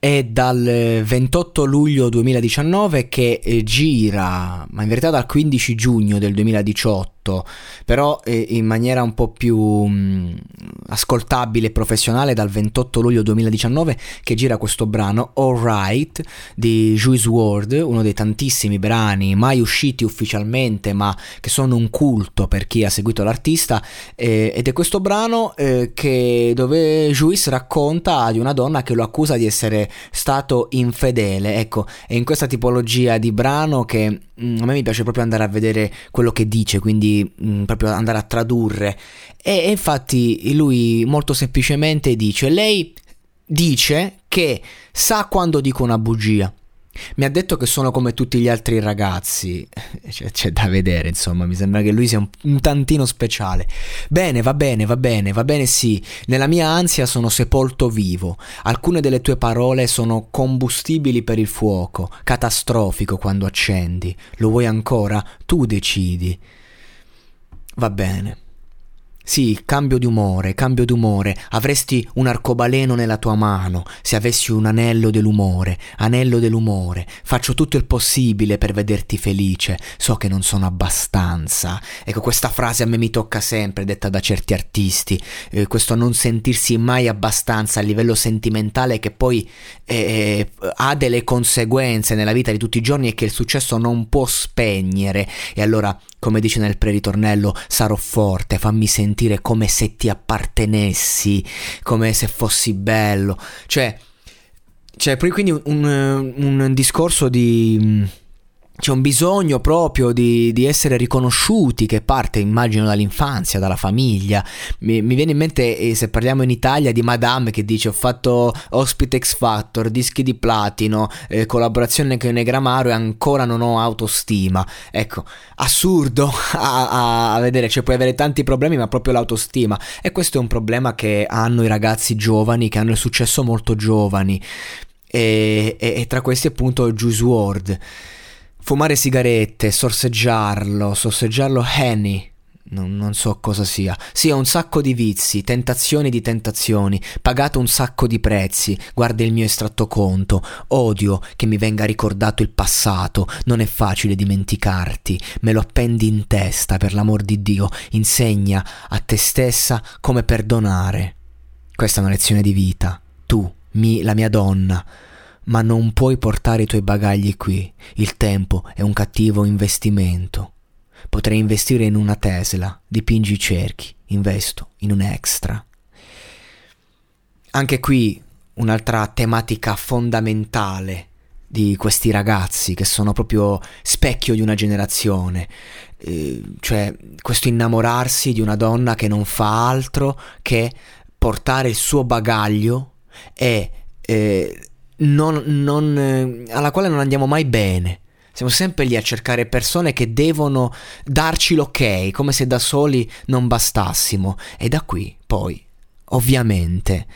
È dal 28 luglio 2019 che eh, gira, ma in verità dal 15 giugno del 2018, però eh, in maniera un po' più mh, ascoltabile e professionale dal 28 luglio 2019 che gira questo brano Alright di Juice WRLD, uno dei tantissimi brani mai usciti ufficialmente ma che sono un culto per chi ha seguito l'artista eh, ed è questo brano eh, che, dove Juice racconta di una donna che lo accusa di essere stato infedele. Ecco, è in questa tipologia di brano che mm, a me mi piace proprio andare a vedere quello che dice, quindi mh, mm, proprio andare a tradurre. E, e infatti lui molto semplicemente dice, lei dice che sa quando dico una bugia. Mi ha detto che sono come tutti gli altri ragazzi. C'è, c'è, da vedere, insomma, mi sembra che lui sia un, un, tantino speciale. Bene, va bene, va bene, va bene, sì. Nella mia ansia sono sepolto vivo. Alcune delle tue parole sono combustibili per il fuoco, catastrofico quando accendi. Lo vuoi ancora? Tu decidi. Va bene. Sì, cambio di umore, cambio di umore. Avresti un arcobaleno nella tua mano se avessi un anello dell'umore, anello dell'umore. Faccio tutto il possibile per vederti felice. So che non sono abbastanza. Ecco, questa frase a me mi tocca sempre, detta da certi artisti. Eh, questo non sentirsi mai abbastanza a livello sentimentale che poi eh, ha delle conseguenze nella vita di tutti i giorni e che il successo non può spegnere. E allora come dice nel pre-ritornello, sarò forte, fammi sentire come se ti appartenessi, come se fossi bello. Cioè, cioè quindi un, un discorso di c'è un bisogno proprio di, di, essere riconosciuti che parte, immagino, dall'infanzia, dalla famiglia. Mi, mi, viene in mente, eh, se parliamo in Italia, di Madame che dice ho fatto Ospite X Factor, dischi di platino, eh, collaborazione con Negramaro e ancora non ho autostima. Ecco, assurdo a, a, vedere, cioè puoi avere tanti problemi ma proprio l'autostima. E questo è un problema che hanno i ragazzi giovani, che hanno il successo molto giovani. E, e, e tra questi appunto Juice WRLD. Fumare sigarette, sorseggiarlo, sorseggiarlo Henny. Non, non, so cosa sia. Sì, ho un sacco di vizi, tentazioni di tentazioni, pagato un sacco di prezzi. Guarda il mio estratto conto. Odio che mi venga ricordato il passato. Non è facile dimenticarti. Me lo appendi in testa, per l'amor di Dio. Insegna a te stessa come perdonare. Questa è una lezione di vita. Tu, mi, la mia donna ma non puoi portare i tuoi bagagli qui. Il tempo è un cattivo investimento. Potrei investire in una Tesla, dipingi i cerchi, investo in un extra. Anche qui un'altra tematica fondamentale di questi ragazzi che sono proprio specchio di una generazione, eh, cioè questo innamorarsi di una donna che non fa altro che portare il suo bagaglio e eh, non, non, eh, alla quale non andiamo mai bene. Siamo sempre lì a cercare persone che devono darci l'ok, come se da soli non bastassimo. E da qui, poi, ovviamente,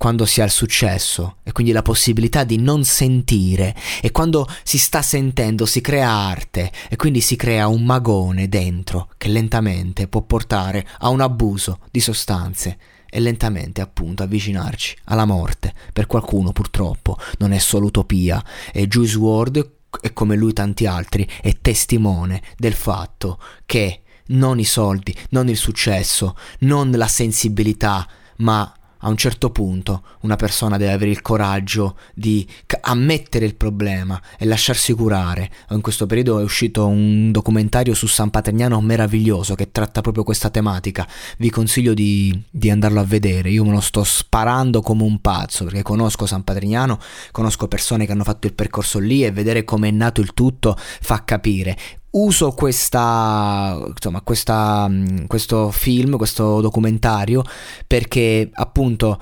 quando si ha il successo e quindi la possibilità di non sentire e quando si sta sentendo si crea arte e quindi si crea un magone dentro che lentamente può portare a un abuso di sostanze e lentamente appunto avvicinarci alla morte. Per qualcuno purtroppo non è solo utopia e Juice WRLD e come lui tanti altri è testimone del fatto che non i soldi, non il successo, non la sensibilità, ma a un certo punto una persona deve avere il coraggio di ammettere il problema e lasciarsi curare. In questo periodo è uscito un documentario su San Patrignano meraviglioso che tratta proprio questa tematica. Vi consiglio di, di andarlo a vedere. Io me lo sto sparando come un pazzo perché conosco San Patrignano, conosco persone che hanno fatto il percorso lì e vedere come è nato il tutto fa capire uso questa, insomma, questa, mm, questo film, questo documentario, perché appunto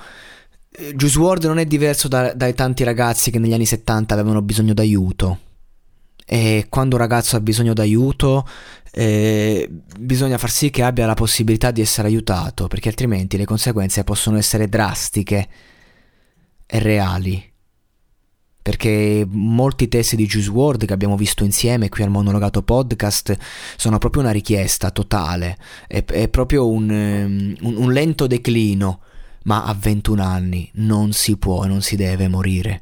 eh, Juice WRLD non è diverso da, dai tanti ragazzi che negli anni 70 avevano bisogno d'aiuto. E quando un ragazzo ha bisogno d'aiuto, eh, bisogna far sì che abbia la possibilità di essere aiutato, perché altrimenti le conseguenze possono essere drastiche e reali perché molti testi di Juice WRLD che abbiamo visto insieme qui al monologato podcast sono proprio una richiesta totale, è, è proprio un, um, un, un lento declino, ma a 21 anni non si può non si deve morire.